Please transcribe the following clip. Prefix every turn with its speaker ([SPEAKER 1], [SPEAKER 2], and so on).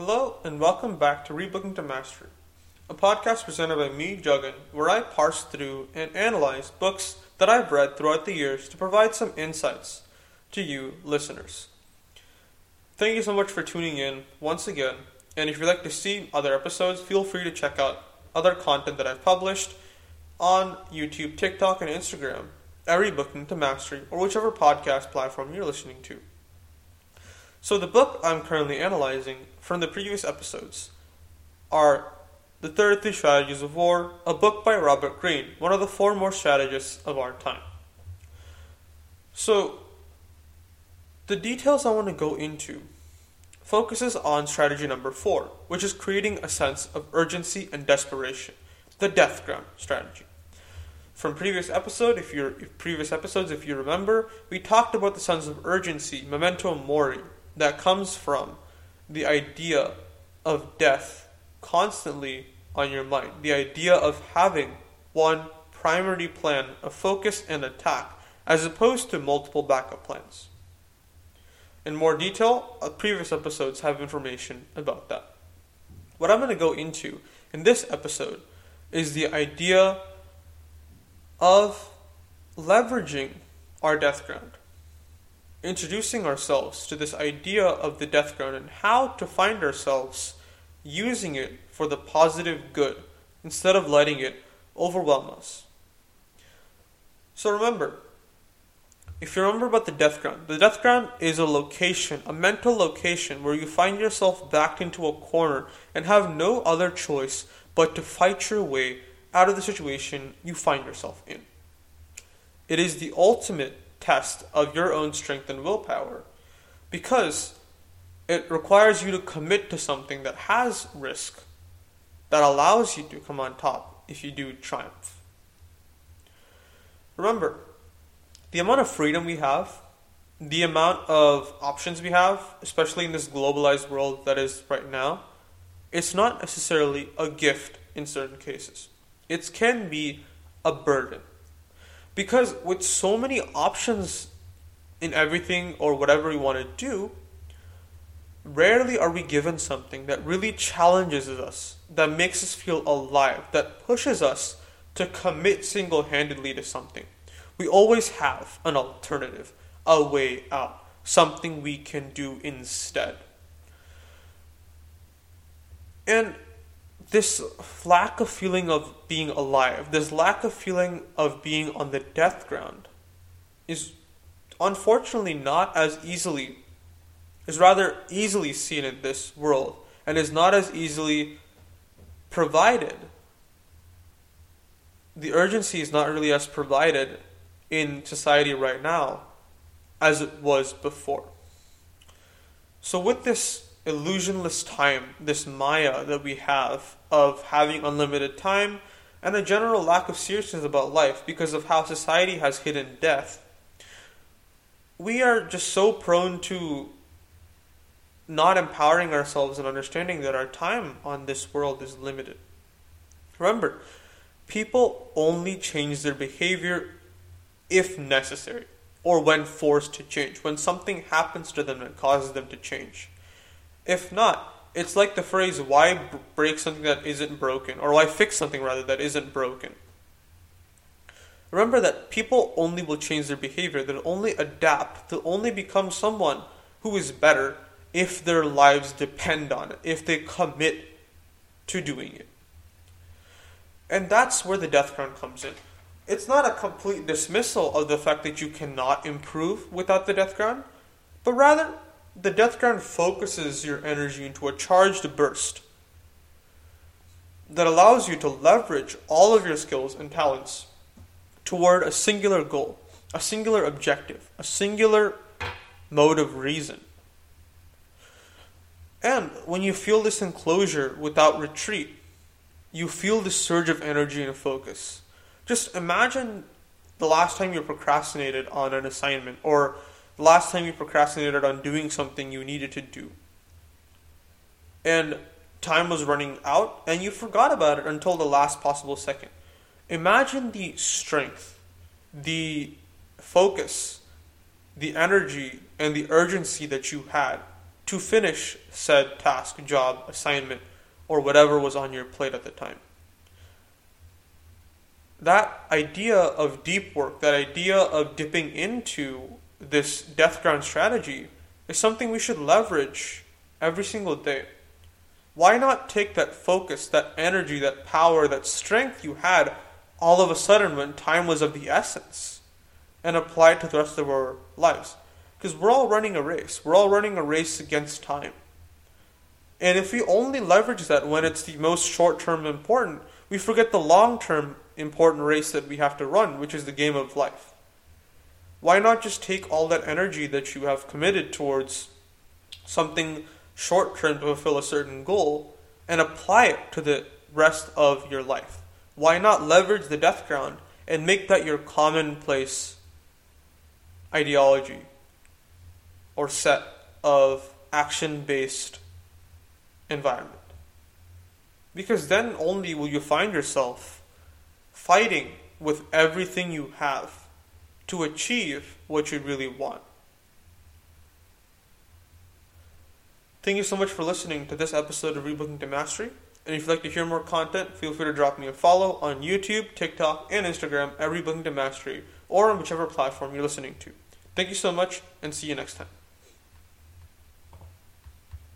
[SPEAKER 1] Hello, and welcome back to Rebooking to Mastery, a podcast presented by me, Juggin, where I parse through and analyze books that I've read throughout the years to provide some insights to you, listeners. Thank you so much for tuning in once again, and if you'd like to see other episodes, feel free to check out other content that I've published on YouTube, TikTok, and Instagram at Rebooking to Mastery, or whichever podcast platform you're listening to. So, the book I'm currently analyzing from the previous episodes are The 33 Strategies of War, a book by Robert Greene, one of the foremost strategists of our time. So, the details I want to go into focuses on strategy number 4, which is creating a sense of urgency and desperation, the death ground strategy. From previous episode, if you previous episodes, if you remember, we talked about the sense of urgency, memento mori, that comes from the idea of death constantly on your mind. The idea of having one primary plan, a focus and attack, as opposed to multiple backup plans. In more detail, uh, previous episodes have information about that. What I'm going to go into in this episode is the idea of leveraging our death ground introducing ourselves to this idea of the death ground and how to find ourselves using it for the positive good instead of letting it overwhelm us. So remember, if you remember about the death ground, the death ground is a location, a mental location where you find yourself backed into a corner and have no other choice but to fight your way out of the situation you find yourself in. It is the ultimate test of your own strength and willpower because it requires you to commit to something that has risk that allows you to come on top if you do triumph. Remember, the amount of freedom we have, the amount of options we have, especially in this globalized world that is right now, it's not necessarily a gift in certain cases. It can be a burden. Because with so many options in everything or whatever we want to do, rarely are we given something that really challenges us, that makes us feel alive, that pushes us to commit single handedly to something. We always have an alternative, a way out, something we can do instead. And this lack of feeling of being alive, this lack of feeling of being on the death ground, is unfortunately not as easily, is rather easily seen in this world, and is not as easily provided. The urgency is not really as provided in society right now as it was before. So, with this illusionless time, this Maya that we have of having unlimited time, and a general lack of seriousness about life because of how society has hidden death. We are just so prone to not empowering ourselves and understanding that our time on this world is limited. Remember, people only change their behavior if necessary or when forced to change, when something happens to them that causes them to change. If not, it's like the phrase, why break something that isn't broken? Or why fix something, rather, that isn't broken? Remember that people only will change their behavior, they'll only adapt, they'll only become someone who is better if their lives depend on it, if they commit to doing it. And that's where the death ground comes in. It's not a complete dismissal of the fact that you cannot improve without the death ground, but rather the death ground focuses your energy into a charged burst that allows you to leverage all of your skills and talents toward a singular goal, a singular objective, a singular mode of reason. And when you feel this enclosure without retreat, you feel this surge of energy and focus. Just imagine the last time you procrastinated on an assignment or last time you procrastinated on doing something you needed to do. And time was running out and you forgot about it until the last possible second. Imagine the strength, the focus, the energy, and the urgency that you had to finish said task, job, assignment, or whatever was on your plate at the time. That idea of deep work, that idea of dipping into this death ground strategy, is something we should leverage every single day. Why not take that focus, that energy, that power, that strength you had all of a sudden when time was of the essence and apply it to the rest of our lives? Because we're all running a race. We're all running a race against time. And if we only leverage that when it's the most short term important, we forget the long term important race that we have to run, which is the game of life. Why not just take all that energy that you have committed towards something short term to fulfill a certain goal and apply it to the rest of your life? Why not leverage the death ground and make that your commonplace ideology or set of action based environment? Because then only will you find yourself fighting with everything you have to achieve what you really want. Thank you so much for listening to this episode of Rebooking to Mastery. And if you'd like to hear more content, feel free to drop me a follow on YouTube, TikTok, and Instagram at Rebooking to Mastery, or on whichever platform you're listening to. Thank you so much, and see you next time.